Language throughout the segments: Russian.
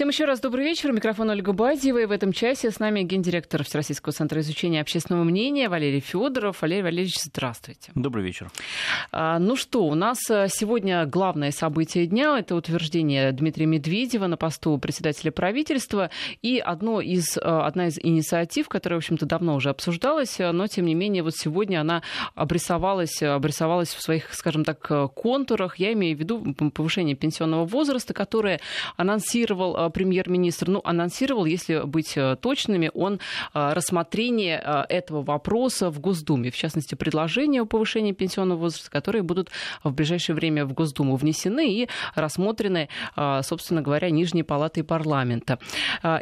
Всем еще раз добрый вечер. Микрофон Ольга Бадьева. И в этом часе с нами гендиректор Всероссийского центра изучения общественного мнения Валерий Федоров. Валерий Валерьевич, здравствуйте. Добрый вечер. А, ну что, у нас э, сегодня главное событие дня. Это утверждение Дмитрия Медведева на посту председателя правительства. И одно из, э, одна из инициатив, которая, в общем-то, давно уже обсуждалась, но, тем не менее, вот сегодня она обрисовалась, обрисовалась в своих, скажем так, контурах. Я имею в виду повышение пенсионного возраста, которое анонсировал премьер-министр, ну, анонсировал, если быть э, точными, он э, рассмотрение э, этого вопроса в Госдуме, в частности, предложения о повышении пенсионного возраста, которые будут в ближайшее время в Госдуму внесены и рассмотрены, собственно говоря, Нижней палатой парламента.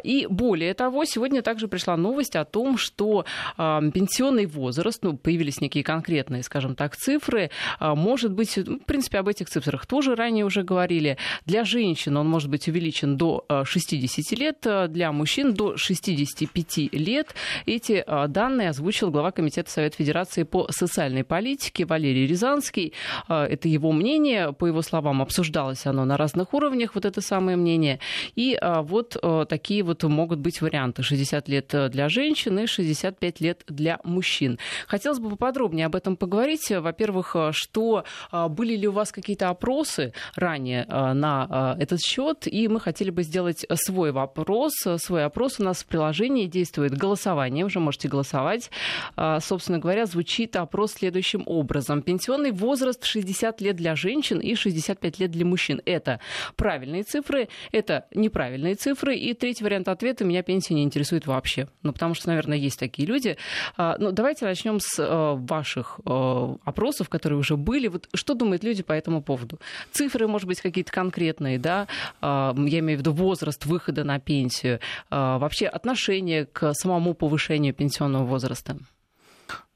И более того, сегодня также пришла новость о том, что пенсионный возраст, ну, появились некие конкретные, скажем так, цифры, может быть, в принципе, об этих цифрах тоже ранее уже говорили, для женщин он может быть увеличен до 60 лет, э, для мужчин до 65 лет. Эти э, данные озвучил глава Комитета Совета Федерации по социальной политике Валерий Рязанский. Э, это его мнение, по его словам, обсуждалось оно на разных уровнях, вот это самое мнение. И вот такие вот могут быть варианты. 60 лет для женщин и 65 лет для мужчин. Хотелось бы поподробнее об этом поговорить. Во-первых, что были ли у вас какие-то опросы ранее на этот счет, и мы хотели бы сделать сделать свой вопрос, свой опрос. У нас в приложении действует голосование, уже можете голосовать. А, собственно говоря, звучит опрос следующим образом. Пенсионный возраст 60 лет для женщин и 65 лет для мужчин. Это правильные цифры, это неправильные цифры. И третий вариант ответа меня пенсия не интересует вообще. Ну, потому что, наверное, есть такие люди. А, ну, давайте начнем с э, ваших э, опросов, которые уже были. Вот что думают люди по этому поводу? Цифры, может быть, какие-то конкретные, да? А, я имею в виду возраст возраст выхода на пенсию, а, вообще отношение к самому повышению пенсионного возраста?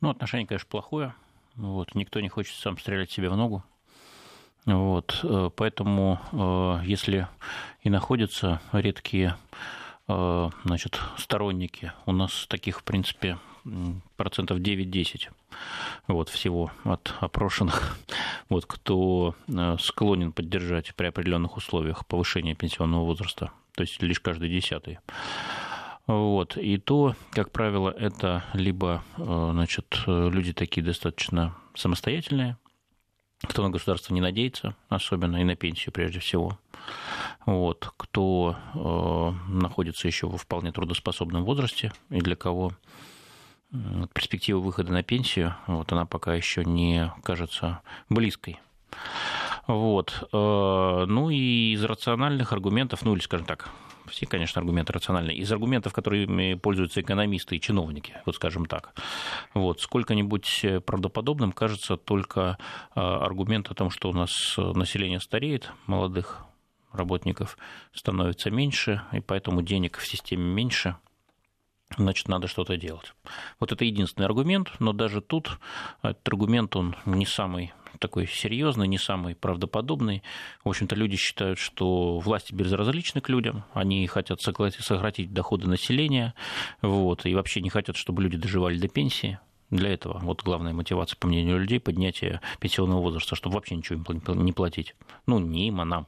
Ну, отношение, конечно, плохое. Вот, никто не хочет сам стрелять себе в ногу. Вот, э, поэтому, э, если и находятся редкие э, значит, сторонники, у нас таких, в принципе, процентов 9-10 вот, всего от опрошенных, вот, кто склонен поддержать при определенных условиях повышение пенсионного возраста то есть лишь каждый десятый. Вот. И то, как правило, это либо э, значит, люди такие достаточно самостоятельные, кто на государство не надеется, особенно и на пенсию прежде всего, вот, кто э, находится еще во вполне трудоспособном возрасте, и для кого перспектива выхода на пенсию, вот она пока еще не кажется близкой. Вот. Э, ну и из рациональных аргументов, ну или, скажем так, все, конечно, аргументы рациональные. Из аргументов, которыми пользуются экономисты и чиновники, вот скажем так, вот, сколько-нибудь правдоподобным кажется только э, аргумент о том, что у нас население стареет, молодых работников становится меньше, и поэтому денег в системе меньше, значит, надо что-то делать. Вот это единственный аргумент, но даже тут этот аргумент, он не самый такой серьезный, не самый правдоподобный. В общем-то, люди считают, что власти безразличны к людям, они хотят сократить доходы населения, вот, и вообще не хотят, чтобы люди доживали до пенсии. Для этого вот главная мотивация, по мнению людей, поднятие пенсионного возраста, чтобы вообще ничего не платить. Ну, не им, а нам.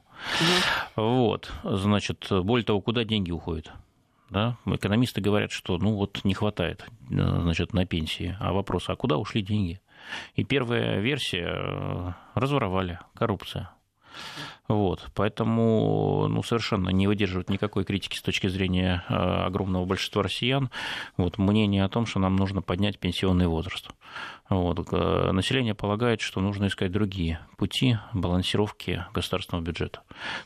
Угу. Вот, значит, более того, куда деньги уходят? Да? Экономисты говорят, что ну вот не хватает значит, на пенсии. А вопрос, а куда ушли деньги? И первая версия э, разворовали, коррупция. Вот, поэтому ну, совершенно не выдерживает никакой критики с точки зрения э, огромного большинства россиян вот, мнение о том, что нам нужно поднять пенсионный возраст. Вот, э, население полагает, что нужно искать другие пути балансировки государственного бюджета.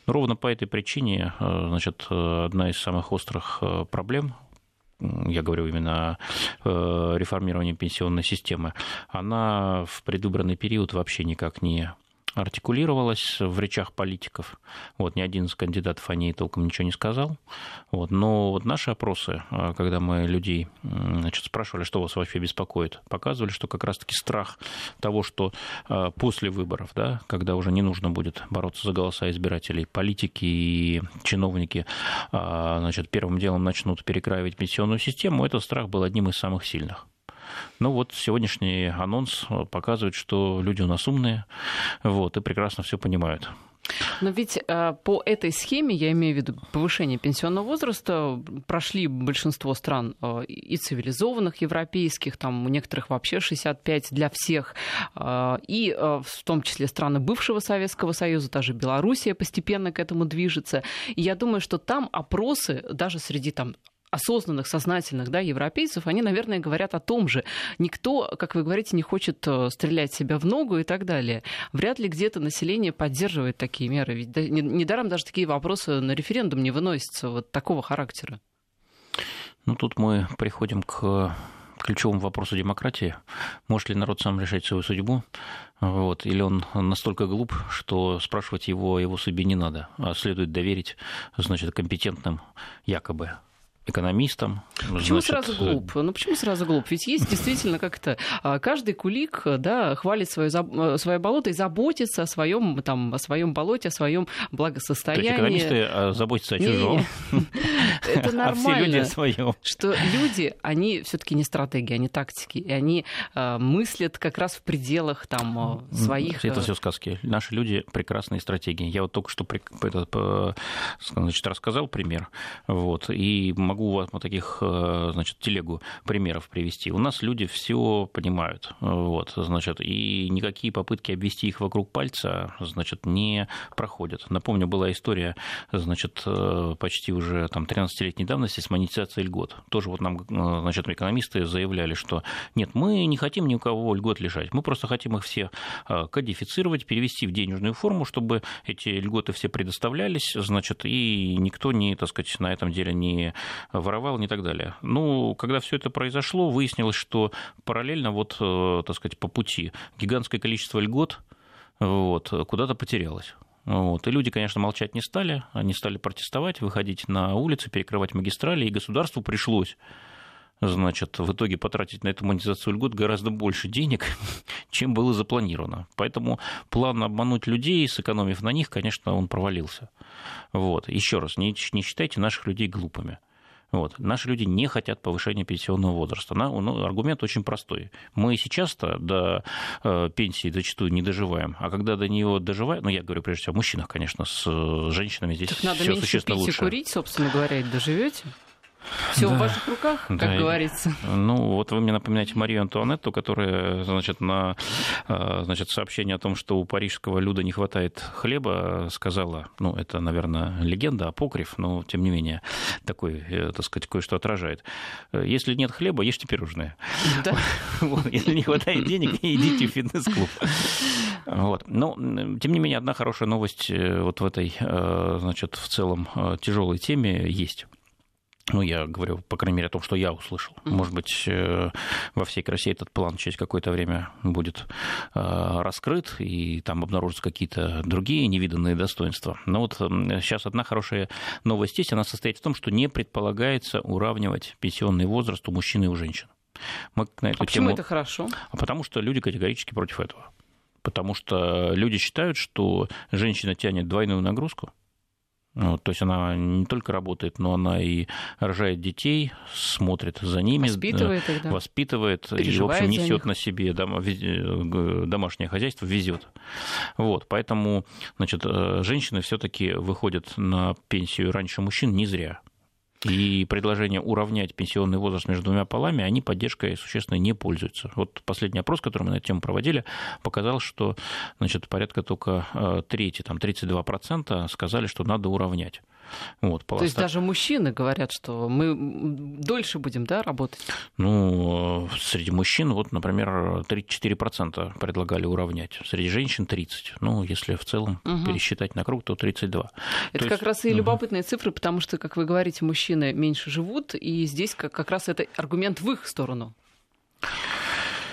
Но ровно по этой причине значит, одна из самых острых проблем я говорю именно о реформировании пенсионной системы, она в предвыборный период вообще никак не артикулировалась в речах политиков. Вот, ни один из кандидатов о ней толком ничего не сказал. Вот, но вот наши опросы, а, когда мы людей значит, спрашивали, что вас вообще беспокоит, показывали, что как раз-таки страх того, что а, после выборов, да, когда уже не нужно будет бороться за голоса избирателей, политики и чиновники а, значит, первым делом начнут перекраивать пенсионную систему, этот страх был одним из самых сильных. Ну вот сегодняшний анонс показывает, что люди у нас умные, вот, и прекрасно все понимают. Но ведь э, по этой схеме, я имею в виду повышение пенсионного возраста, прошли большинство стран э, и цивилизованных европейских, там у некоторых вообще 65 для всех, э, и в том числе страны бывшего Советского Союза, даже Белоруссия постепенно к этому движется. И я думаю, что там опросы даже среди там осознанных, сознательных да, европейцев, они, наверное, говорят о том же. Никто, как вы говорите, не хочет э, стрелять себя в ногу и так далее. Вряд ли где-то население поддерживает такие меры. Ведь недаром даже такие вопросы на референдум не выносятся вот такого характера. Ну, тут мы приходим к ключевому вопросу демократии. Может ли народ сам решать свою судьбу? Вот. Или он настолько глуп, что спрашивать его о его судьбе не надо, а следует доверить значит, компетентным якобы экономистам. Почему значит... сразу глуп? Ну почему сразу глуп? Ведь есть действительно как-то а, каждый кулик да, хвалит свое, э, свое болото и заботится о своем, там, о своем болоте, о своем благосостоянии. То есть экономисты а, заботятся о чужом. Это нормально. Что люди, они все-таки не стратегии, они тактики, и они а, мыслят как раз в пределах там своих. Это все сказки. Наши люди прекрасные стратегии. Я вот только что значит, рассказал пример, вот, и могу вам таких, э, значит, телегу примеров привести. У нас люди все понимают, вот, значит, и никакие попытки обвести их вокруг пальца, значит, не проходят. Напомню, была история, значит, э, почти уже там 13-летней давности с монетизацией льгот. Тоже вот нам, э, значит, экономисты заявляли, что нет, мы не хотим ни у кого льгот лежать, мы просто хотим их все кодифицировать, перевести в денежную форму, чтобы эти льготы все предоставлялись, значит, и никто не, так сказать, на этом деле не воровал и так далее. Ну, когда все это произошло, выяснилось, что параллельно вот, э, так сказать, по пути гигантское количество льгот вот, куда-то потерялось. Вот. И люди, конечно, молчать не стали, они стали протестовать, выходить на улицы, перекрывать магистрали, и государству пришлось значит, в итоге потратить на эту монетизацию льгот гораздо больше денег, чем было запланировано. Поэтому план обмануть людей, сэкономив на них, конечно, он провалился. Вот. Еще раз, не, не считайте наших людей глупыми. Вот. Наши люди не хотят повышения пенсионного возраста. На, ну, аргумент очень простой. Мы сейчас-то до э, пенсии зачастую не доживаем, а когда до нее доживаем, ну, я говорю прежде всего о мужчинах, конечно, с э, женщинами здесь так надо все существенно пить лучше. и курить, собственно говоря, и доживете. Все да. в ваших руках, как да. говорится. Ну, вот вы мне напоминаете Марию Антуанетту, которая, значит, на э, значит, сообщение о том, что у парижского люда не хватает хлеба, сказала, ну, это, наверное, легенда, апокриф, но, тем не менее, такой, э, так сказать, кое-что отражает. Если нет хлеба, ешьте пирожные. Да. Если не хватает денег, идите в фитнес-клуб. Вот. Но, тем не менее, одна хорошая новость э, вот в этой, значит, в целом тяжелой теме есть. Ну, я говорю, по крайней мере, о том, что я услышал. Mm-hmm. Может быть, э, во всей красе этот план через какое-то время будет э, раскрыт, и там обнаружатся какие-то другие невиданные достоинства. Но вот сейчас одна хорошая новость есть, она состоит в том, что не предполагается уравнивать пенсионный возраст у мужчин и у женщин. Мы на эту а тему... почему это хорошо? А потому что люди категорически против этого. Потому что люди считают, что женщина тянет двойную нагрузку, вот, то есть она не только работает, но она и рожает детей, смотрит за ними, воспитывает, их, да. воспитывает и, в общем, несет на себе э, домашнее хозяйство, везет. Вот, поэтому значит, э, женщины все-таки выходят на пенсию раньше мужчин не зря. И предложение уравнять пенсионный возраст между двумя полами, они поддержкой существенно не пользуются. Вот последний опрос, который мы на эту тему проводили, показал, что значит, порядка только э, трети, там 32% сказали, что надо уравнять. Вот, То есть даже мужчины говорят, что мы дольше будем да, работать? Ну, среди мужчин, вот, например, 34% предлагали уравнять, среди женщин 30%. Ну, если в целом угу. пересчитать на круг, то 32%. Это то как есть... раз и любопытные угу. цифры, потому что, как вы говорите, мужчины меньше живут, и здесь как, как раз это аргумент в их сторону.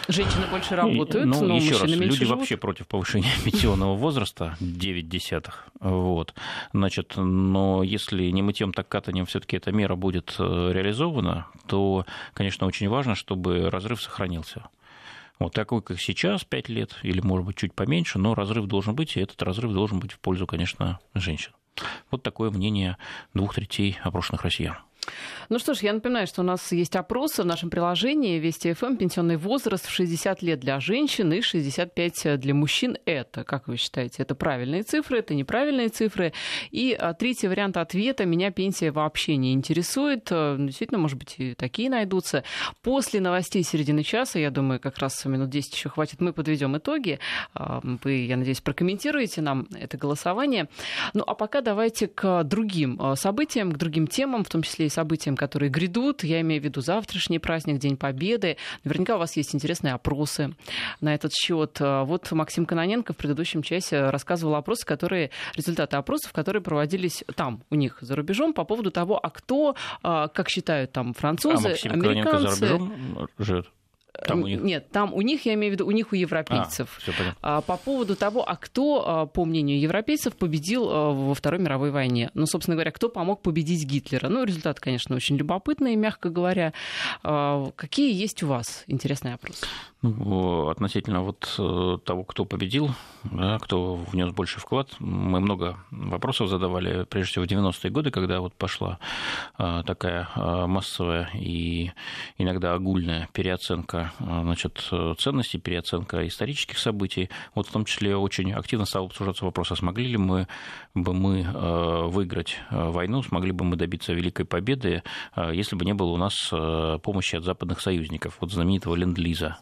Женщины больше работают, ну, но еще мужчины раз, меньше люди живут. вообще против повышения пенсионного возраста 9 десятых. Вот. Значит, но если не мытьем, так катанием все-таки эта мера будет э, реализована, то, конечно, очень важно, чтобы разрыв сохранился. Вот такой, как сейчас, 5 лет, или, может быть, чуть поменьше, но разрыв должен быть, и этот разрыв должен быть в пользу, конечно, женщин. Вот такое мнение двух третей опрошенных россиян. Ну что ж, я напоминаю, что у нас есть опросы в нашем приложении Вести ФМ. Пенсионный возраст в 60 лет для женщин и 65 для мужчин. Это, как вы считаете, это правильные цифры, это неправильные цифры? И а, третий вариант ответа. Меня пенсия вообще не интересует. Э, действительно, может быть, и такие найдутся. После новостей середины часа, я думаю, как раз минут 10 еще хватит, мы подведем итоги. А, вы, я надеюсь, прокомментируете нам это голосование. Ну а пока давайте к другим а, событиям, к другим темам, в том числе и событиям, которые грядут. Я имею в виду завтрашний праздник, День Победы. Наверняка у вас есть интересные опросы на этот счет. А, вот Максим Каноненко в предыдущем часе рассказывал опросы, которые, результаты опросов, которые проводились там, у них за рубежом, по поводу того, а кто, как считают там французы, а Максим американцы. Каноненко за рубежом живет? Там у них... Нет, там у них, я имею в виду, у них у европейцев. А, по поводу того, а кто, а, по мнению европейцев, победил а, во Второй мировой войне. Ну, собственно говоря, кто помог победить Гитлера. Ну, результат, конечно, очень любопытный, мягко говоря. А, какие есть у вас интересные опросы? Относительно вот э, того, кто победил, да, кто внес больше вклад, мы много вопросов задавали, прежде всего в 90-е годы, когда вот пошла э, такая э, массовая и иногда огульная переоценка значит, ценностей, переоценка исторических событий. Вот в том числе очень активно стал обсуждаться вопрос, а смогли ли мы бы мы выиграть войну, смогли бы мы добиться великой победы, если бы не было у нас помощи от западных союзников, вот знаменитого ленд-лиза.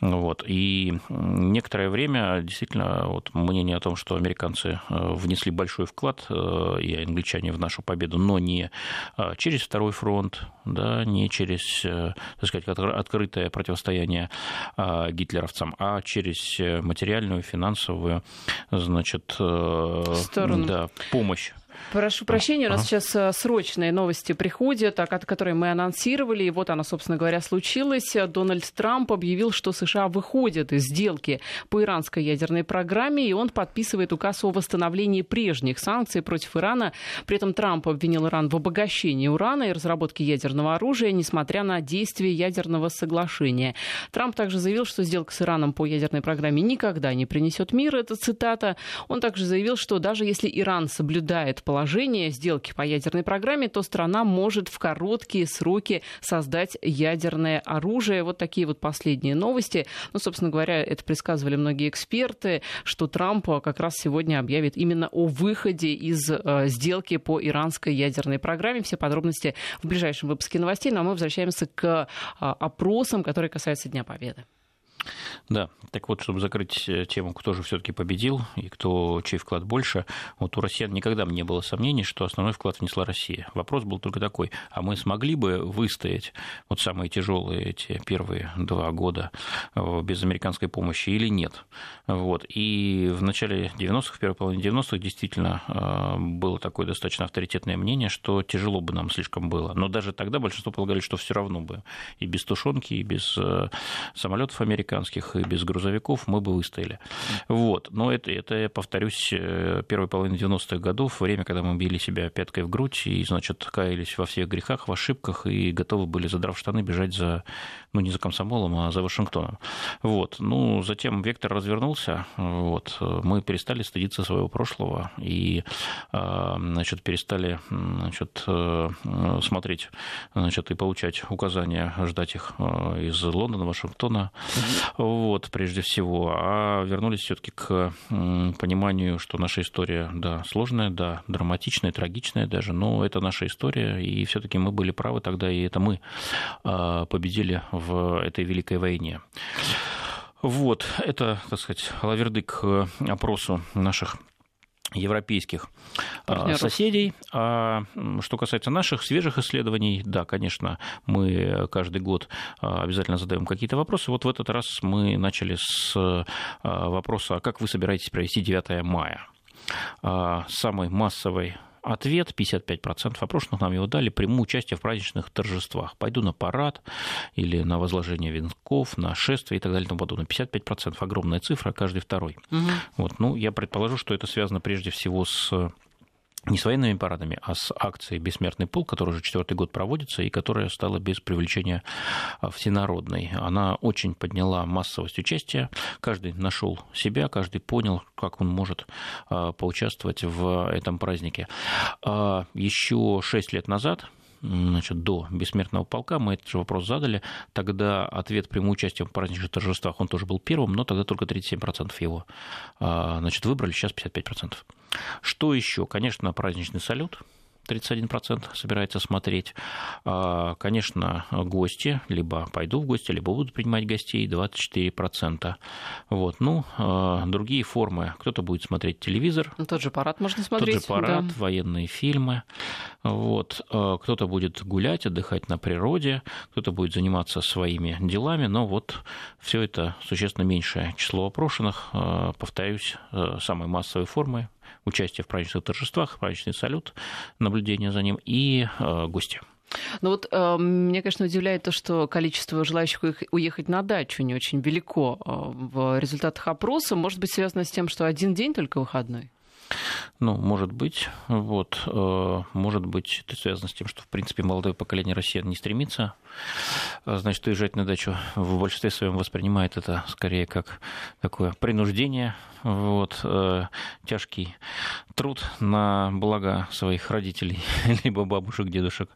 Вот. И некоторое время действительно вот, мнение о том, что американцы э, внесли большой вклад, э, и англичане в нашу победу, но не э, через второй фронт, да, не через, так сказать, открытое противостояние гитлеровцам, а через материальную, финансовую, значит, Сторону. да, помощь Прошу прощения, у нас сейчас э, срочные новости приходят, которые мы анонсировали, и вот она, собственно говоря, случилась. Дональд Трамп объявил, что США выходят из сделки по иранской ядерной программе, и он подписывает указ о восстановлении прежних санкций против Ирана. При этом Трамп обвинил Иран в обогащении урана и разработке ядерного оружия, несмотря на действие ядерного соглашения. Трамп также заявил, что сделка с Ираном по ядерной программе никогда не принесет мир. Это цитата. Он также заявил, что даже если Иран соблюдает положение сделки по ядерной программе, то страна может в короткие сроки создать ядерное оружие. Вот такие вот последние новости. Ну, собственно говоря, это предсказывали многие эксперты, что Трамп как раз сегодня объявит именно о выходе из э, сделки по иранской ядерной программе. Все подробности в ближайшем выпуске новостей. Ну а мы возвращаемся к э, опросам, которые касаются Дня Победы. Да, так вот, чтобы закрыть э, тему, кто же все-таки победил и кто чей вклад больше, вот у россиян никогда не было сомнений, что основной вклад внесла Россия. Вопрос был только такой, а мы смогли бы выстоять вот самые тяжелые эти первые два года э, без американской помощи или нет? Вот. И в начале 90-х, в первой половине 90-х действительно э, было такое достаточно авторитетное мнение, что тяжело бы нам слишком было. Но даже тогда большинство полагали, что все равно бы и без тушенки, и без самолетов американских американских и без грузовиков мы бы выстояли. Вот. Но это, это, я повторюсь, э, первой половины 90-х годов, время, когда мы били себя пяткой в грудь и, значит, каялись во всех грехах, в ошибках и готовы были, задрав штаны, бежать за, ну, не за комсомолом, а за Вашингтоном. Вот. Ну, затем вектор развернулся, вот. мы перестали стыдиться своего прошлого и, э, значит, перестали, значит, э, смотреть, значит, и получать указания, ждать их из Лондона, Вашингтона, вот, прежде всего, а вернулись все-таки к пониманию, что наша история, да, сложная, да, драматичная, трагичная даже, но это наша история, и все-таки мы были правы тогда, и это мы а, победили в этой великой войне. Вот, это, так сказать, лаверды к опросу наших европейских а, Партнеров. соседей. А что касается наших свежих исследований, да, конечно, мы каждый год а, обязательно задаем какие-то вопросы. Вот в этот раз мы начали с а, вопроса, как вы собираетесь провести 9 мая? Самый массовый Ответ 55% опрошенных нам его дали. Приму участие в праздничных торжествах. Пойду на парад или на возложение венков, на шествие и так далее и тому подобное. 55% огромная цифра, каждый второй. Угу. Вот, ну, я предположу, что это связано прежде всего с не с военными парадами, а с акцией «Бессмертный пол», которая уже четвертый год проводится и которая стала без привлечения а, всенародной. Она очень подняла массовость участия. Каждый нашел себя, каждый понял, как он может а, поучаствовать в этом празднике. А, Еще шесть лет назад значит, до бессмертного полка, мы этот же вопрос задали, тогда ответ прямым участием в праздничных торжествах, он тоже был первым, но тогда только 37% его значит, выбрали, сейчас 55%. Что еще? Конечно, праздничный салют – 31% собирается смотреть. А, конечно, гости, либо пойду в гости, либо будут принимать гостей, 24%. Вот. Ну, а, другие формы. Кто-то будет смотреть телевизор. Ну, тот же парад можно смотреть. Тот же парад, да. военные фильмы. Вот. А, кто-то будет гулять, отдыхать на природе, кто-то будет заниматься своими делами, но вот все это существенно меньшее число опрошенных. Повторюсь, самой массовой формы участие в праздничных торжествах, праздничный салют, наблюдение за ним и э, гости. Ну вот э, меня, конечно, удивляет то, что количество желающих уехать на дачу не очень велико э, в результатах опроса. Может быть, связано с тем, что один день только выходной? Ну, может быть. Вот. Э, может быть, это связано с тем, что, в принципе, молодое поколение россиян не стремится, э, значит, уезжать на дачу. В большинстве своем воспринимает это скорее как такое принуждение, вот, э, тяжкий труд на благо своих родителей, либо бабушек, дедушек.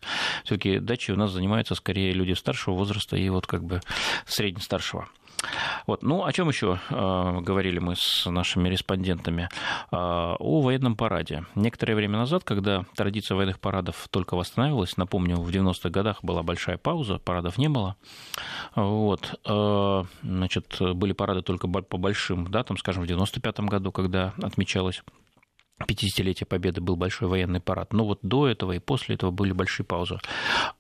Все-таки дачи у нас занимаются скорее люди старшего возраста и вот как бы среднестаршего. Вот. Ну, о чем еще э, говорили мы с нашими респондентами? Э, о военном параде. Некоторое время назад, когда традиция военных парадов только восстановилась, напомню, в 90-х годах была большая пауза, парадов не было. Вот. Э, значит, были парады только по большим датам, скажем, в 95-м году, когда отмечалось 50-летие Победы был большой военный парад. Но вот до этого и после этого были большие паузы.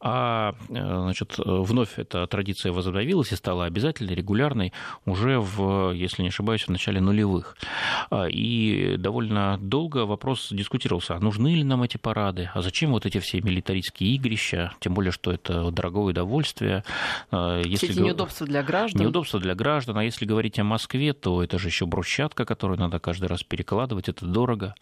А значит, вновь эта традиция возобновилась и стала обязательной, регулярной уже в, если не ошибаюсь, в начале нулевых. А, и довольно долго вопрос дискутировался, а нужны ли нам эти парады, а зачем вот эти все милитаристские игрища, тем более, что это дорогое удовольствие. А, если все эти неудобства для граждан. Неудобства для граждан. А если говорить о Москве, то это же еще брусчатка, которую надо каждый раз перекладывать, это дорого.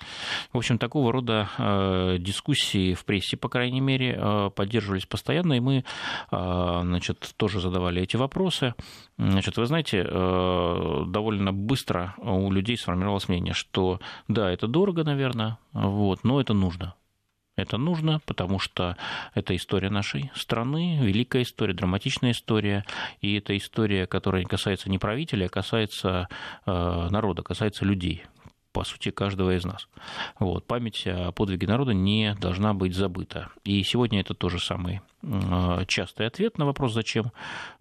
В общем, такого рода э, дискуссии в прессе, по крайней мере, э, поддерживались постоянно, и мы э, значит, тоже задавали эти вопросы. Значит, вы знаете, довольно быстро у людей сформировалось мнение, что да, это дорого, наверное, вот, но это нужно. Это нужно, потому что это история нашей страны, великая история, драматичная история, и это история, которая касается не правителя, а касается народа, касается людей, по сути, каждого из нас. Вот. Память о подвиге народа не должна быть забыта. И сегодня это тоже самый э, частый ответ на вопрос, зачем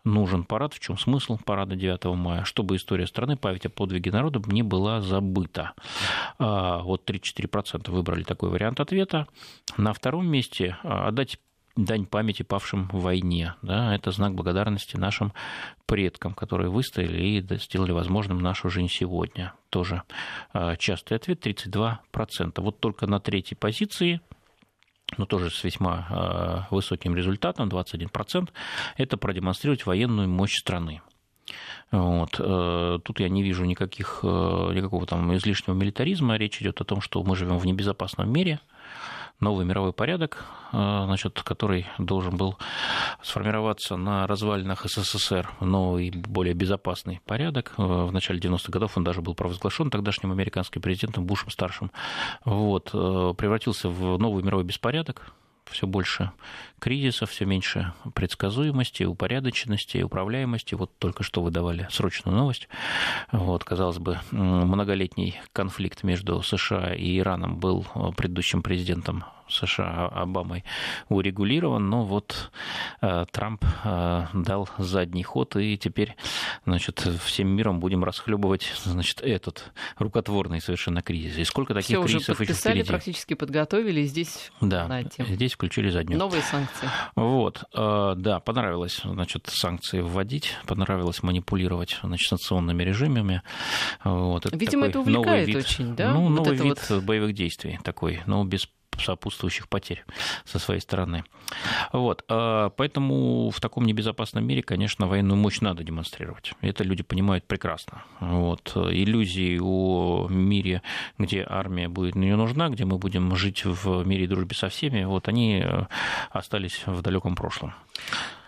нужен парад, в чем смысл парада 9 мая, чтобы история страны, память о подвиге народа не была забыта. А, вот 34% выбрали такой вариант ответа. На втором месте а, отдать дань памяти павшим в войне. Да, это знак благодарности нашим предкам, которые выстояли и сделали возможным нашу жизнь сегодня. Тоже а, частый ответ 32%. Вот только на третьей позиции но тоже с весьма а, высоким результатом, 21%, это продемонстрировать военную мощь страны. Вот. Э, тут я не вижу никаких, э, никакого там излишнего милитаризма. Речь идет о том, что мы живем в небезопасном мире, новый мировой порядок, э, значит, который должен был сформироваться на развалинах СССР, новый, более безопасный порядок. Э, в начале 90-х годов он даже был провозглашен тогдашним американским президентом Бушем-старшим. Вот, э, превратился в новый мировой беспорядок, все больше кризиса, все меньше предсказуемости, упорядоченности, управляемости. Вот только что выдавали срочную новость. Вот, казалось бы, многолетний конфликт между США и Ираном был предыдущим президентом США Обамой урегулирован, но вот э, Трамп э, дал задний ход, и теперь, значит, всем миром будем расхлебывать, значит, этот рукотворный совершенно кризис. И сколько таких Все кризисов уже подписали, еще впереди? практически подготовили, здесь да, здесь включили заднюю. Новые санкции. Вот, э, да, понравилось, значит, санкции вводить, понравилось манипулировать, значит, санкционными режимами. Вот, это Видимо, это увлекает вид, очень, да? Ну, вот новый вид вот... боевых действий такой, но без сопутствующих потерь со своей стороны. Вот. А, поэтому в таком небезопасном мире, конечно, военную мощь надо демонстрировать. Это люди понимают прекрасно. Вот. Иллюзии о мире, где армия будет не нужна, где мы будем жить в мире и дружбе со всеми, вот они э, остались в далеком прошлом.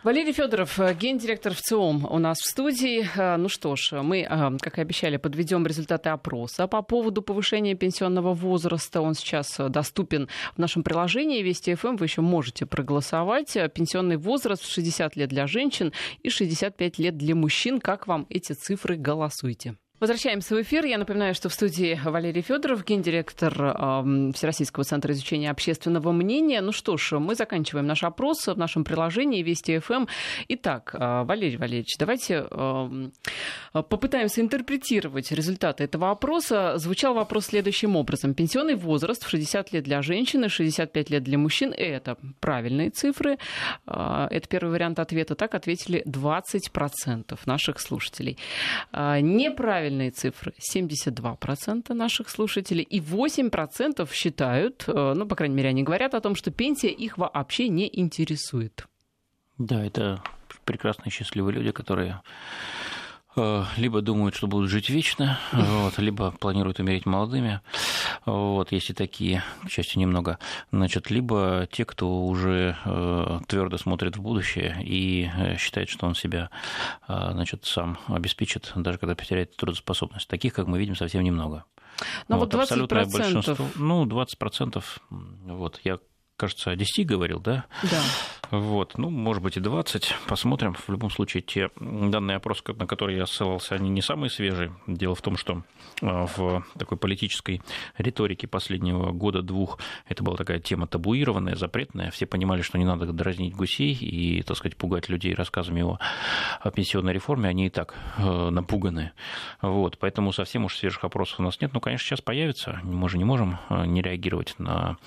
Валерий Федоров, гендиректор ВЦИОМ у нас в студии. Ну что ж, мы, как и обещали, подведем результаты опроса по поводу повышения пенсионного возраста. Он сейчас доступен в нашем приложении Вести ФМ. Вы еще можете проголосовать. Пенсионный возраст 60 лет для женщин и 65 лет для мужчин. Как вам эти цифры? Голосуйте. Возвращаемся в эфир. Я напоминаю, что в студии Валерий Федоров, гендиректор э, Всероссийского центра изучения общественного мнения. Ну что ж, мы заканчиваем наш опрос в нашем приложении Вести ФМ. Итак, э, Валерий Валерьевич, давайте э, попытаемся интерпретировать результаты этого опроса. Звучал вопрос следующим образом. Пенсионный возраст в 60 лет для женщины, 65 лет для мужчин. Это правильные цифры. Э, это первый вариант ответа. Так ответили 20% наших слушателей. Э, неправильно правильные цифры. 72% наших слушателей и 8% считают, э, ну, по крайней мере, они говорят о том, что пенсия их вообще не интересует. Да, это прекрасные счастливые люди, которые либо думают, что будут жить вечно, вот, либо планируют умереть молодыми, вот, если такие, к счастью, немного, значит, либо те, кто уже э, твердо смотрит в будущее и э, считает, что он себя значит, сам обеспечит, даже когда потеряет трудоспособность. Таких, как мы видим, совсем немного. Ну вот, вот 20%. Абсолютное большинство. Ну, 20%. Вот, я кажется, о 10 говорил, да? Да. Вот, ну, может быть, и 20. Посмотрим. В любом случае, те данные опросы, на которые я ссылался, они не самые свежие. Дело в том, что а, в такой политической риторике последнего года-двух это была такая тема табуированная, запретная. Все понимали, что не надо дразнить гусей и, так сказать, пугать людей рассказами о, о пенсионной реформе. Они и так э, напуганы. Вот, поэтому совсем уж свежих опросов у нас нет. Ну, конечно, сейчас появится. Мы же не можем э, не реагировать на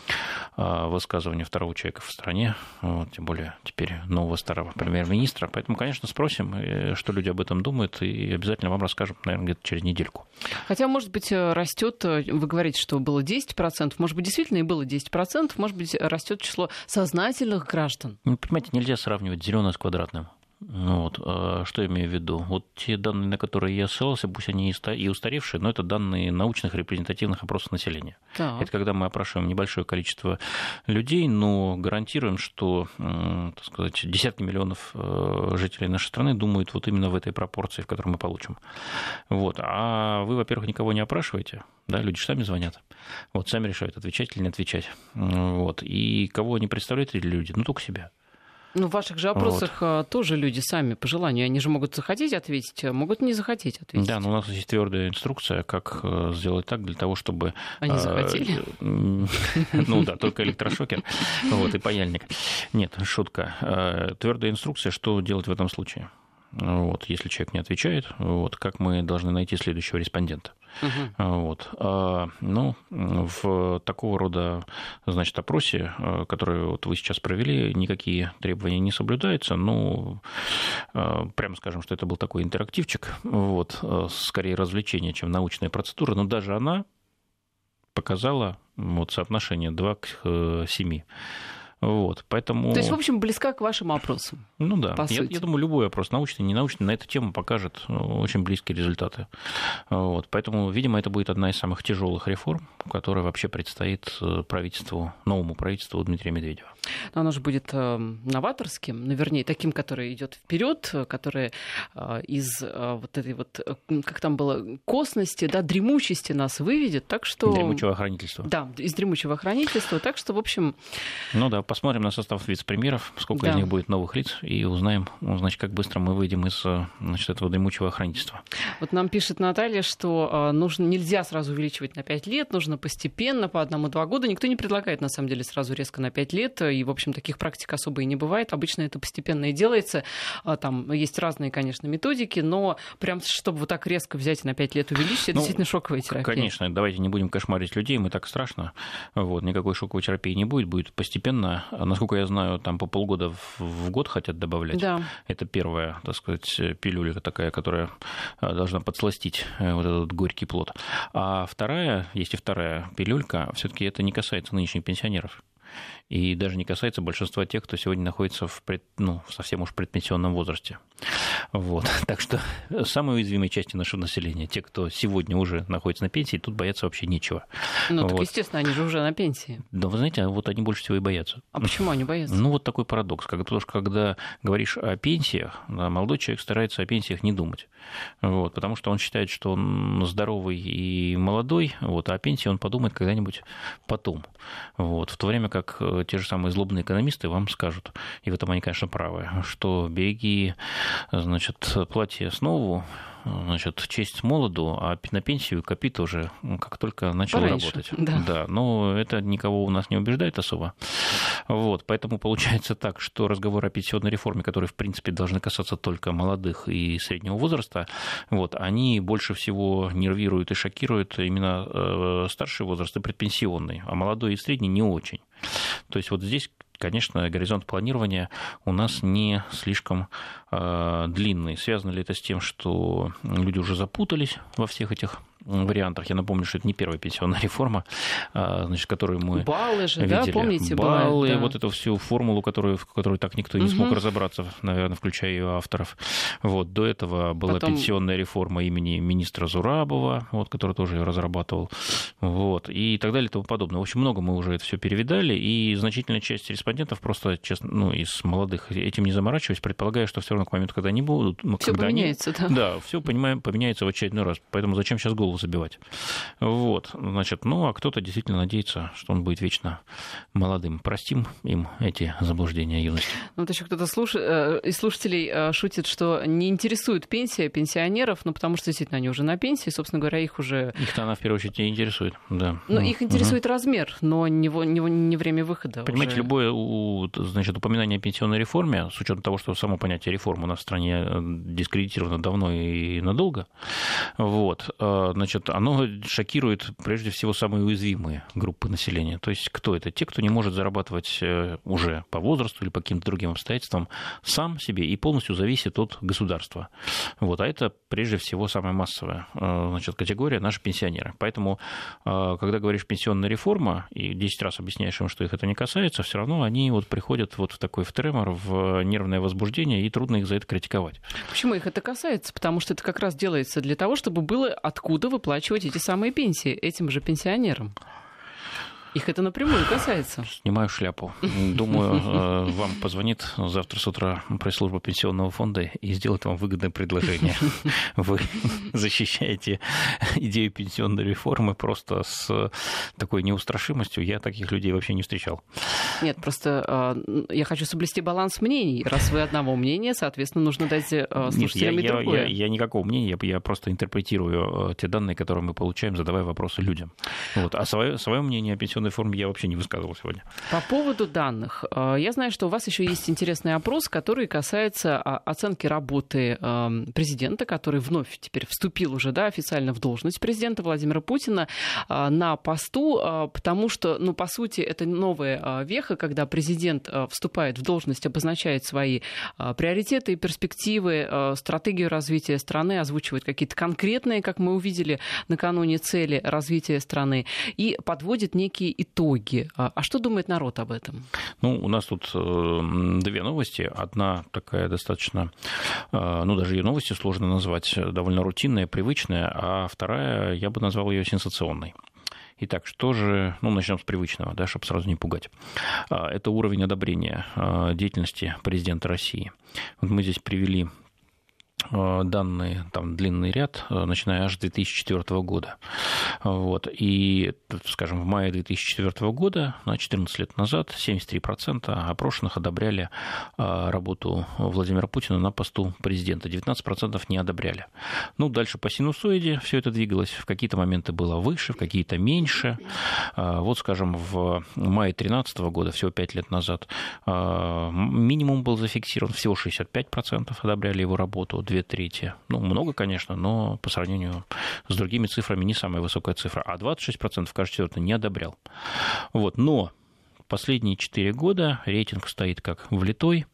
э, высказывания второго человека в стране. Вот, тем более теперь нового старого премьер-министра. Поэтому, конечно, спросим, э, что люди об этом думают, и обязательно вам расскажем, наверное, где-то через недельку. Хотя, может быть, э, растет, э, вы говорите, что было 10%, может быть, действительно и было 10%, может быть, растет число сознательных граждан. Ну, понимаете, нельзя сравнивать зеленое с квадратным. Ну вот. А что я имею в виду? Вот те данные, на которые я ссылался, пусть они и устаревшие, но это данные научных репрезентативных опросов населения. Так. Это когда мы опрашиваем небольшое количество людей, но гарантируем, что так сказать, десятки миллионов э, жителей нашей страны думают вот именно в этой пропорции, в которой мы получим. Вот. А вы, во-первых, никого не опрашиваете, да, люди сами звонят. Вот, сами решают, отвечать или не отвечать. Вот. И кого они представляют эти люди? Ну, только себя. Ну, в ваших же опросах вот. А, тоже люди сами по желанию, они же могут захотеть ответить, а могут не захотеть ответить. Да, но у нас есть твердая инструкция, как э, сделать так для того, чтобы... Они а, захотели? Ну да, только электрошокер вот, и паяльник. Нет, шутка. Твердая инструкция, что делать в этом случае вот, если человек не отвечает, вот, как мы должны найти следующего респондента. Угу. Вот. А, ну, в такого рода значит, опросе, а, который вот вы сейчас провели, никакие требования не соблюдаются. Ну, а, прямо скажем, что это был такой интерактивчик, вот, скорее развлечение, чем научная процедура, но даже она показала вот, соотношение 2 к 7. Вот, поэтому... То есть, в общем, близка к вашим опросам. Ну да. Я, я думаю, любой опрос, научный, ненаучный, на эту тему покажет ну, очень близкие результаты. Вот, поэтому, видимо, это будет одна из самых тяжелых реформ, которая вообще предстоит э, правительству, новому правительству Дмитрия Медведева. Но оно же будет э, новаторским, ну, вернее, таким, который идет вперед, который э, из вот этой вот, как там было, косности, да, дремучести нас выведет, так что... Дремучего охранительства. Да, из дремучего охранительства, так что, в общем... Ну да, посмотрим на состав вице-премьеров, сколько да. из них будет новых лиц, и узнаем, ну, значит, как быстро мы выйдем из значит, этого дремучего охранительства. Вот нам пишет Наталья, что а, нужно, нельзя сразу увеличивать на 5 лет, нужно постепенно, по одному-два года. Никто не предлагает, на самом деле, сразу резко на 5 лет, и, в общем, таких практик особо и не бывает. Обычно это постепенно и делается. А, там есть разные, конечно, методики, но прям, чтобы вот так резко взять и на 5 лет увеличить, это ну, действительно шоковая терапия. Конечно, давайте не будем кошмарить людей, мы так страшно. Вот, никакой шоковой терапии не будет, будет постепенно насколько я знаю, там по полгода в год хотят добавлять. Да. Это первая, так сказать, пилюля такая, которая э, должна подсластить э, вот этот горький плод. А вторая, есть и вторая пилюлька, все-таки это не касается нынешних пенсионеров. И даже не касается большинства тех, кто сегодня находится в пред, ну, совсем уж предпенсионном возрасте. Вот. Так что самые уязвимые части нашего населения, те, кто сегодня уже находится на пенсии, тут бояться вообще нечего. Ну, вот. так, естественно, они же уже на пенсии. Да, вы знаете, вот они больше всего и боятся. А почему они боятся? Ну, вот такой парадокс. Потому что, когда говоришь о пенсиях, молодой человек старается о пенсиях не думать. Вот, потому что он считает, что он здоровый и молодой, вот, а о пенсии он подумает когда-нибудь потом. Вот, в то время как э, те же самые злобные экономисты вам скажут, и в этом они, конечно, правы, что береги значит, платье основу, значит, честь молоду, а на пенсию копи тоже, как только начал Пораньше, работать. Да. да, но это никого у нас не убеждает особо. Вот, поэтому получается так, что разговор о пенсионной реформе, который, в принципе, должны касаться только молодых и среднего возраста, вот, они больше всего нервируют и шокируют именно э, старший возраст и предпенсионный, а молодой и средний не очень. То есть вот здесь конечно, горизонт планирования у нас не слишком э, длинный. Связано ли это с тем, что люди уже запутались во всех этих вариантах. Я напомню, что это не первая пенсионная реформа, а, значит, которую мы Баллы же, видели. да, помните? Баллы, бывает, да. вот эту всю формулу, которую, в которой так никто не смог Мгм. разобраться, наверное, включая ее авторов. Вот, до этого была Потом- пенсионная реформа имени министра Зурабова, вот, который тоже ее разрабатывал. Вот, и так далее и тому подобное. В общем, много мы уже это все перевидали, и значительная часть респондентов просто, честно, ну, из молодых этим не заморачиваясь, предполагая, что все равно к моменту, когда они будут, ну, Всё когда они- поменяется, да. да, все понимаем, поменяется в очередной раз. Поэтому зачем сейчас голову забивать? Вот, значит, ну, а кто-то действительно надеется, что он будет вечно молодым. Простим им эти заблуждения юности. Ну, вот еще кто-то слуш... э, из слушателей э, шутит, что не интересует пенсия пенсионеров, ну, потому что действительно они уже на пенсии, собственно говоря, их уже... Их-то она в первую очередь и интересует, да. Ну, Ну, их интересует размер, но не, не, не время выхода. Понимаете, уже. любое значит, упоминание о пенсионной реформе, с учетом того, что само понятие реформы у нас в стране э, дискредитировано давно и надолго, вот, э, значит, оно шокирует прежде всего самые уязвимые группы населения. То есть кто это? Те, кто не может зарабатывать э, уже по возрасту или по каким-то другим обстоятельствам сам себе и полностью зависит от государства. Вот, а это прежде всего самая массовая э, значит, категория наши пенсионеры. Поэтому, э, когда говоришь пенсионная реформа, и 10 раз объясняешь им, что их это не касается, все равно они вот приходят вот в такой в тремор, в нервное возбуждение, и трудно их за это критиковать. Почему их это касается? Потому что это как раз делается для того, чтобы было откуда выплачивать эти самые пенсии этим же пенсионерам. Их это напрямую касается. Снимаю шляпу. Думаю, э, вам позвонит завтра с утра пресс-служба пенсионного фонда и сделает вам выгодное предложение. Вы защищаете идею пенсионной реформы просто с такой неустрашимостью. Я таких людей вообще не встречал. Нет, просто э, я хочу соблюсти баланс мнений. Раз вы одного мнения, соответственно, нужно дать э, Нет, я, слушателям и я- другое. я- я никакого мнения, я, я просто интерпретирую те данные, которые мы получаем, задавая вопросы людям. Вот. А свое, свое мнение о пенсионной форме я вообще не высказывал сегодня. По поводу данных. э, Я знаю, что у вас еще есть интересный опрос, который касается а, оценки работы э, президента, который вновь теперь вступил уже да, официально в должность президента Владимира Путина э, на посту, э, потому что, ну, по сути, это новая веха, когда президент вступает в должность, обозначает свои приоритеты и перспективы, стратегию развития страны, озвучивает какие-то конкретные, как мы увидели накануне, цели развития страны и подводит некие итоги. А а что думает народ об этом? Ну, у нас тут э, две новости. Одна такая достаточно, э, ну, даже ее новости сложно назвать, э, довольно рутинная, привычная, а вторая, я бы назвал ее сенсационной. Итак, что же, ну, начнем с привычного, да, чтобы сразу не пугать. А, Это уровень одобрения деятельности президента России. Вот мы здесь привели данные, там длинный ряд, э, начиная аж с 2004 года. Вот. И, скажем, в мае 2004 года, на 14 лет назад, 73% опрошенных одобряли э, работу Владимира Путина на посту президента, 19% не одобряли. Ну, дальше по синусоиде все это двигалось. В какие-то моменты было выше, в какие-то меньше. Э, Вот, скажем, в мае 2013 года, всего 5 лет назад, э, минимум был зафиксирован, всего 65% одобряли его работу, две трети. Ну, много, конечно, но по сравнению с другими цифрами не самая высокая цифра. А 26% каждый четвертый не одобрял. Вот, но последние 4 года рейтинг стоит как влитой.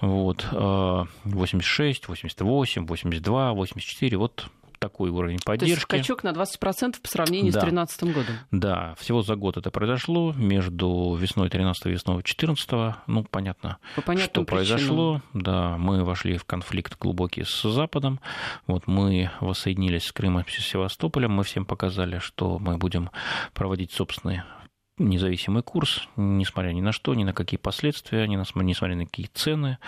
Вот, э, 86, 88, 82, 84. Вот такой уровень поддержки. То есть скачок на 20% по сравнению да. с 2013 годом. Да, всего за год это произошло. Между весной 13 и весной 14 ну, понятно, что причинам. произошло. Да, мы вошли в конфликт глубокий с Западом. Вот мы воссоединились с Крымом и Севастополем. Мы всем показали, что мы будем проводить собственные независимый курс, несмотря ни на что, ни на какие последствия, ни на, несмотря на какие цены.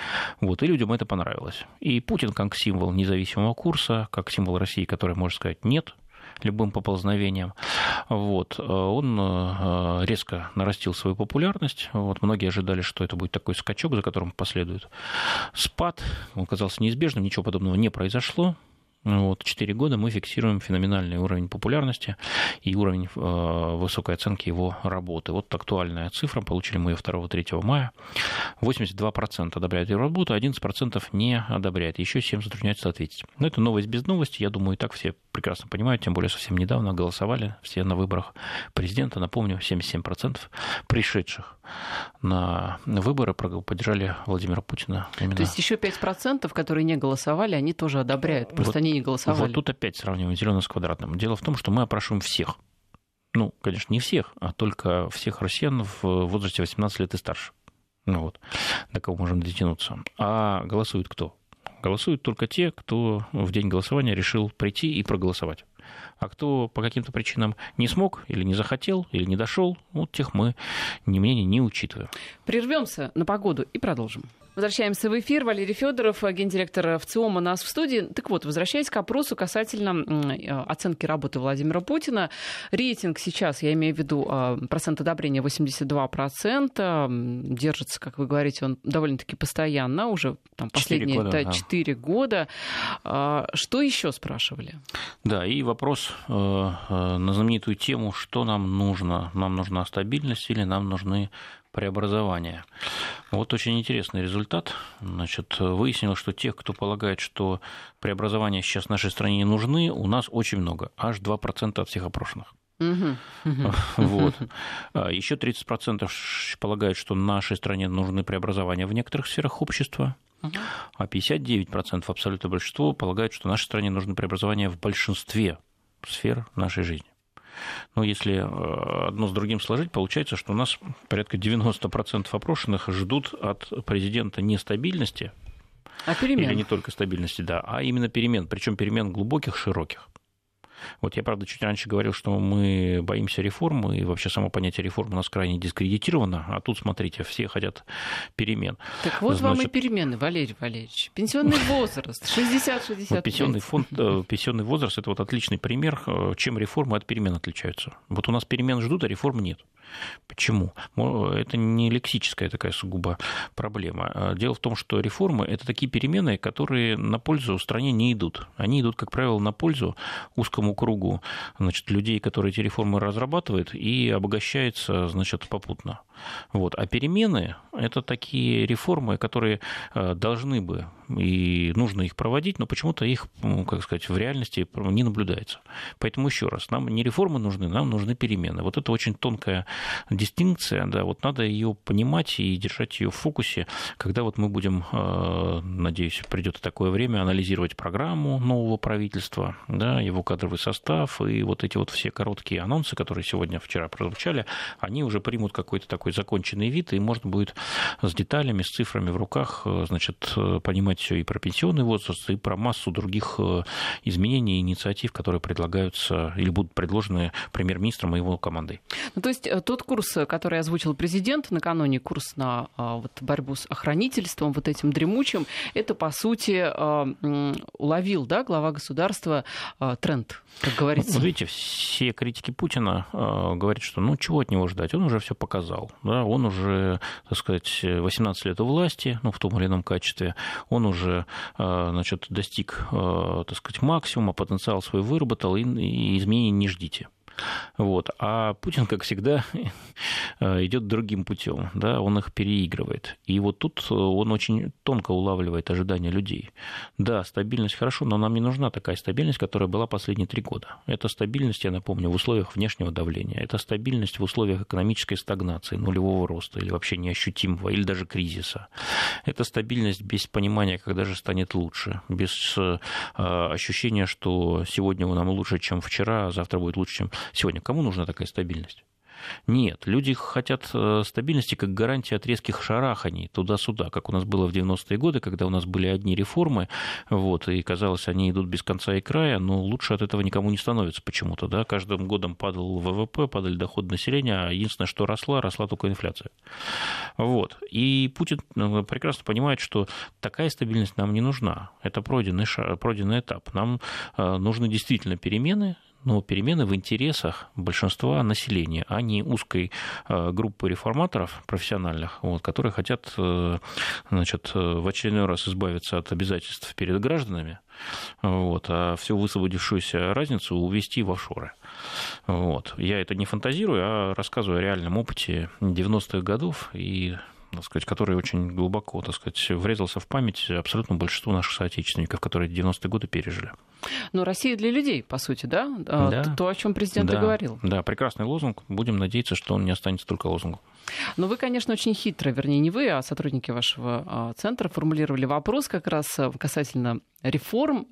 Вот, и людям это понравилось. И Путин как символ независимого курса, как символ России, который может сказать «нет», любым поползновением. Вот. Он э, резко нарастил свою популярность. Вот. Многие ожидали, что это будет такой скачок, за которым последует спад. Он казался неизбежным, ничего подобного не произошло. Вот, 4 года мы фиксируем феноменальный уровень популярности и уровень э, высокой оценки его работы. Вот актуальная цифра, получили мы ее 2-3 мая. 82% одобряют ее работу, 11% не одобряет. Еще 7 затрудняются ответить. Но это новость без новости, я думаю, и так все прекрасно понимают, тем более совсем недавно голосовали все на выборах президента. Напомню, 77% пришедших на выборы поддержали Владимира Путина. Именно. То есть еще 5%, которые не голосовали, они тоже одобряют, просто вот, они не голосовали. Вот тут опять сравниваем зеленое с квадратным. Дело в том, что мы опрашиваем всех. Ну, конечно, не всех, а только всех россиян в возрасте 18 лет и старше. Ну вот, до кого можем дотянуться. А голосуют кто? Голосуют только те, кто в день голосования решил прийти и проголосовать. А кто по каким-то причинам не смог или не захотел, или не дошел, вот тех мы ни мнения не учитываем. Прервемся на погоду и продолжим. Возвращаемся в эфир. Валерий Федоров, гендиректор ВЦИОМ у нас в студии. Так вот, возвращаясь к опросу касательно э, оценки работы Владимира Путина, рейтинг сейчас, я имею в виду э, процент одобрения 82%, держится, как вы говорите, он довольно-таки постоянно, уже там, последние 4 года. Да, 4 года. А, что еще спрашивали? Да, и вопрос э, на знаменитую тему, что нам нужно? Нам нужна стабильность или нам нужны преобразования. Вот очень интересный результат. Значит, выяснилось, что тех, кто полагает, что преобразования сейчас в нашей стране не нужны, у нас очень много, аж 2% от всех опрошенных. Вот. А Еще 30% полагают, что нашей стране нужны преобразования в некоторых сферах общества. А 59% абсолютно большинство полагают, что нашей стране нужны преобразования в большинстве сфер нашей жизни. Но если э, одно с другим сложить, получается, что у нас порядка 90% опрошенных ждут от президента нестабильности, а перемен. Или не только стабильности, да, а именно перемен, причем перемен глубоких, широких. Вот я, правда, чуть раньше говорил, что мы боимся реформы, и вообще само понятие реформы у нас крайне дискредитировано, а тут, смотрите, все хотят перемен. Так вот Значит... вам и перемены, Валерий Валерьевич. Пенсионный возраст, 60-65. Вот пенсионный, фонд, э, пенсионный возраст – это вот отличный пример, э, чем реформы от перемен отличаются. Вот у нас перемен ждут, а реформ нет. Почему? Это не лексическая такая сугубо проблема. А дело в том, что реформы – это такие перемены, которые на пользу стране не идут. Они идут, как правило, на пользу узкому кругу значит, людей, которые эти реформы разрабатывают, и обогащается значит, попутно. Вот. А перемены – это такие реформы, которые э, должны бы и нужно их проводить, но почему-то их, ну, как сказать, в реальности не наблюдается. Поэтому еще раз, нам не реформы нужны, нам нужны перемены. Вот это очень тонкая дистинкция, да, вот надо ее понимать и держать ее в фокусе, когда вот мы будем, э, надеюсь, придет такое время, анализировать программу нового правительства, да, его кадровый состав и вот эти вот все короткие анонсы, которые сегодня, вчера прозвучали, они уже примут какой-то такой законченный вид, и можно будет с деталями, с цифрами в руках, э, значит, э, понимать все и про пенсионный возраст, и про массу других изменений и инициатив, которые предлагаются или будут предложены премьер-министром и его командой. Ну, то есть тот курс, который озвучил президент накануне, курс на вот, борьбу с охранительством, вот этим дремучим, это, по сути, уловил да, глава государства тренд, как говорится. Ну, видите, все критики Путина говорят, что ну чего от него ждать, он уже все показал. Да? Он уже, так сказать, 18 лет у власти, ну, в том или ином качестве, он уже значит, достиг так сказать, максимума, потенциал свой выработал, и изменений не ждите. Вот. А Путин, как всегда, идет другим путем. Да? Он их переигрывает. И вот тут он очень тонко улавливает ожидания людей. Да, стабильность хорошо, но нам не нужна такая стабильность, которая была последние три года. Это стабильность, я напомню, в условиях внешнего давления. Это стабильность в условиях экономической стагнации, нулевого роста или вообще неощутимого, или даже кризиса. Это стабильность без понимания, когда же станет лучше, без э, ощущения, что сегодня нам лучше, чем вчера, а завтра будет лучше, чем сегодня. Кому нужна такая стабильность? Нет, люди хотят э, стабильности как гарантии от резких шараханий туда-сюда, как у нас было в 90-е годы, когда у нас были одни реформы, вот, и казалось, они идут без конца и края, но лучше от этого никому не становится почему-то. Да? Каждым годом падал ВВП, падали доходы населения, а единственное, что росла, росла только инфляция. Вот. И Путин э, прекрасно понимает, что такая стабильность нам не нужна. Это пройденный, шаг, пройденный этап. Нам э, нужны действительно перемены, но перемены в интересах большинства населения, а не узкой э, группы реформаторов профессиональных, вот, которые хотят э, значит, э, в очередной раз избавиться от обязательств перед гражданами, вот, а всю высвободившуюся разницу увести в офшоры. Вот. Я это не фантазирую, а рассказываю о реальном опыте 90-х годов и так сказать, который очень глубоко, так сказать, врезался в память абсолютно большинству наших соотечественников, которые 90-е годы пережили. Но Россия для людей, по сути, да? А, да. То, о чем президент да. и говорил. Да, прекрасный лозунг. Будем надеяться, что он не останется только лозунгом. Но вы, конечно, очень хитро, вернее, не вы, а сотрудники вашего а, центра формулировали вопрос как раз а, касательно реформ,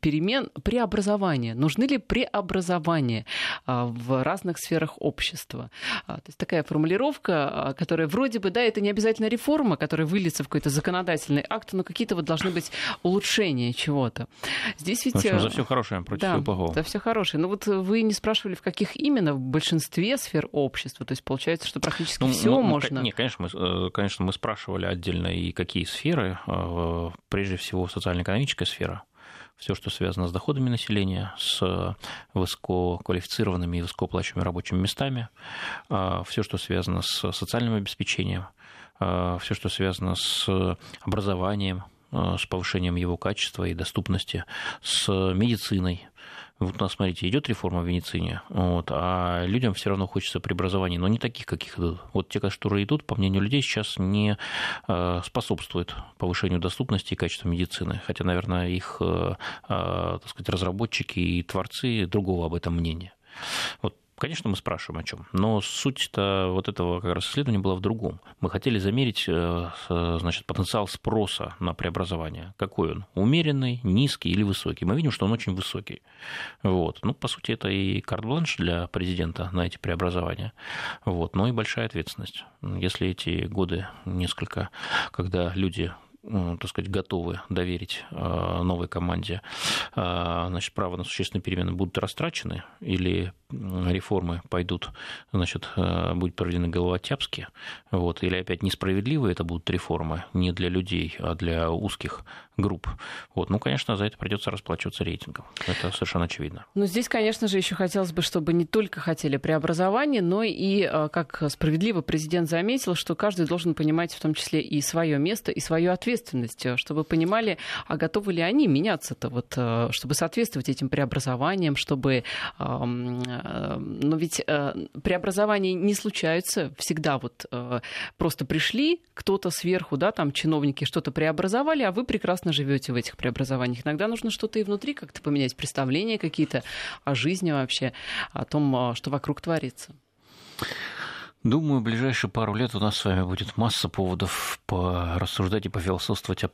перемен, преобразования. Нужны ли преобразования в разных сферах общества? То есть такая формулировка, которая вроде бы, да, это не обязательно реформа, которая выльется в какой-то законодательный акт, но какие-то вот должны быть улучшения чего-то. Здесь ведь... В общем, за все хорошее против да, всего плохого. за все хорошее. Но вот вы не спрашивали, в каких именно, в большинстве сфер общества. То есть получается, что практически ну, все ну, можно. Нет, конечно, мы, э, конечно, мы спрашивали отдельно и какие сферы. Э, прежде всего, социально-экономическая сфера все, что связано с доходами населения, с высококвалифицированными и высокооплачиваемыми рабочими местами, э, все, что связано с социальным обеспечением, все, что связано с образованием, с повышением его качества и доступности, с медициной, вот у нас, смотрите, идет реформа в медицине, вот, а людям все равно хочется преобразований, но не таких, каких идут. Вот те, которые идут, по мнению людей, сейчас не э, способствуют повышению доступности и качества медицины. Хотя, наверное, их э, э, так сказать, разработчики и творцы другого об этом мнения. Вот Конечно, мы спрашиваем о чем, но суть-то вот этого как раз исследования была в другом. Мы хотели замерить э, значит, потенциал спроса на преобразование. Какой он? Умеренный, низкий или высокий? Мы видим, что он очень высокий. Вот. Ну, по сути, это и карт-бланш для президента на эти преобразования, вот. но и большая ответственность. Если эти годы несколько, когда люди так сказать, готовы доверить э, новой команде, э, значит, право на существенные перемены будут растрачены или реформы пойдут, значит, э, будет проведены головотяпски, вот, или опять несправедливые это будут реформы не для людей, а для узких групп. Вот. Ну, конечно, за это придется расплачиваться рейтингом. Это совершенно очевидно. Но здесь, конечно же, еще хотелось бы, чтобы не только хотели преобразования, но и, как справедливо президент заметил, что каждый должен понимать в том числе и свое место, и свою ответственность ответственность, э, чтобы понимали, а готовы ли они меняться-то, вот, э, чтобы соответствовать этим преобразованиям, чтобы... Э, но ведь преобразования не случаются всегда вот просто пришли, кто-то сверху, да, там чиновники что-то преобразовали, а вы прекрасно живете в этих преобразованиях. Иногда нужно что-то и внутри как-то поменять, представления какие-то о жизни вообще, о том, что вокруг творится. Думаю, в ближайшие пару лет у нас с вами будет масса поводов порассуждать и пофилософствовать о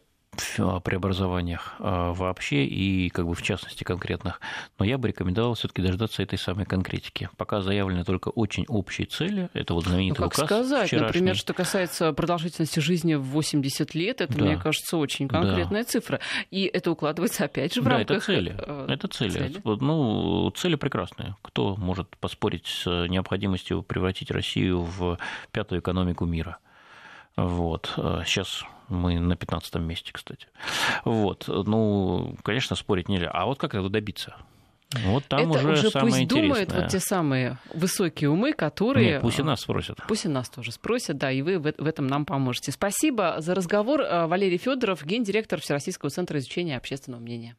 преобразованиях а, вообще и как бы в частности конкретных. Но я бы рекомендовал все-таки дождаться этой самой конкретики. Пока заявлены только очень общие цели. Это вот знаменитый ну, как указ сказать, вчерашний. например, что касается продолжительности жизни в 80 лет, это, да. мне кажется, очень конкретная да. цифра. И это укладывается опять же в да, рамках... это цели. Э, это цели. цели. Ну, цели прекрасные. Кто может поспорить с необходимостью превратить Россию в пятую экономику мира? Вот. Сейчас э, мы на 15 месте, кстати. Вот. Ну, конечно, спорить нельзя. А вот как этого добиться? Вот там это уже, уже самое пусть интересное. думают вот те самые высокие умы, которые... Нет, пусть и нас спросят. Пусть и нас тоже спросят, да, и вы в этом нам поможете. Спасибо за разговор. Валерий Федоров, гендиректор Всероссийского центра изучения общественного мнения.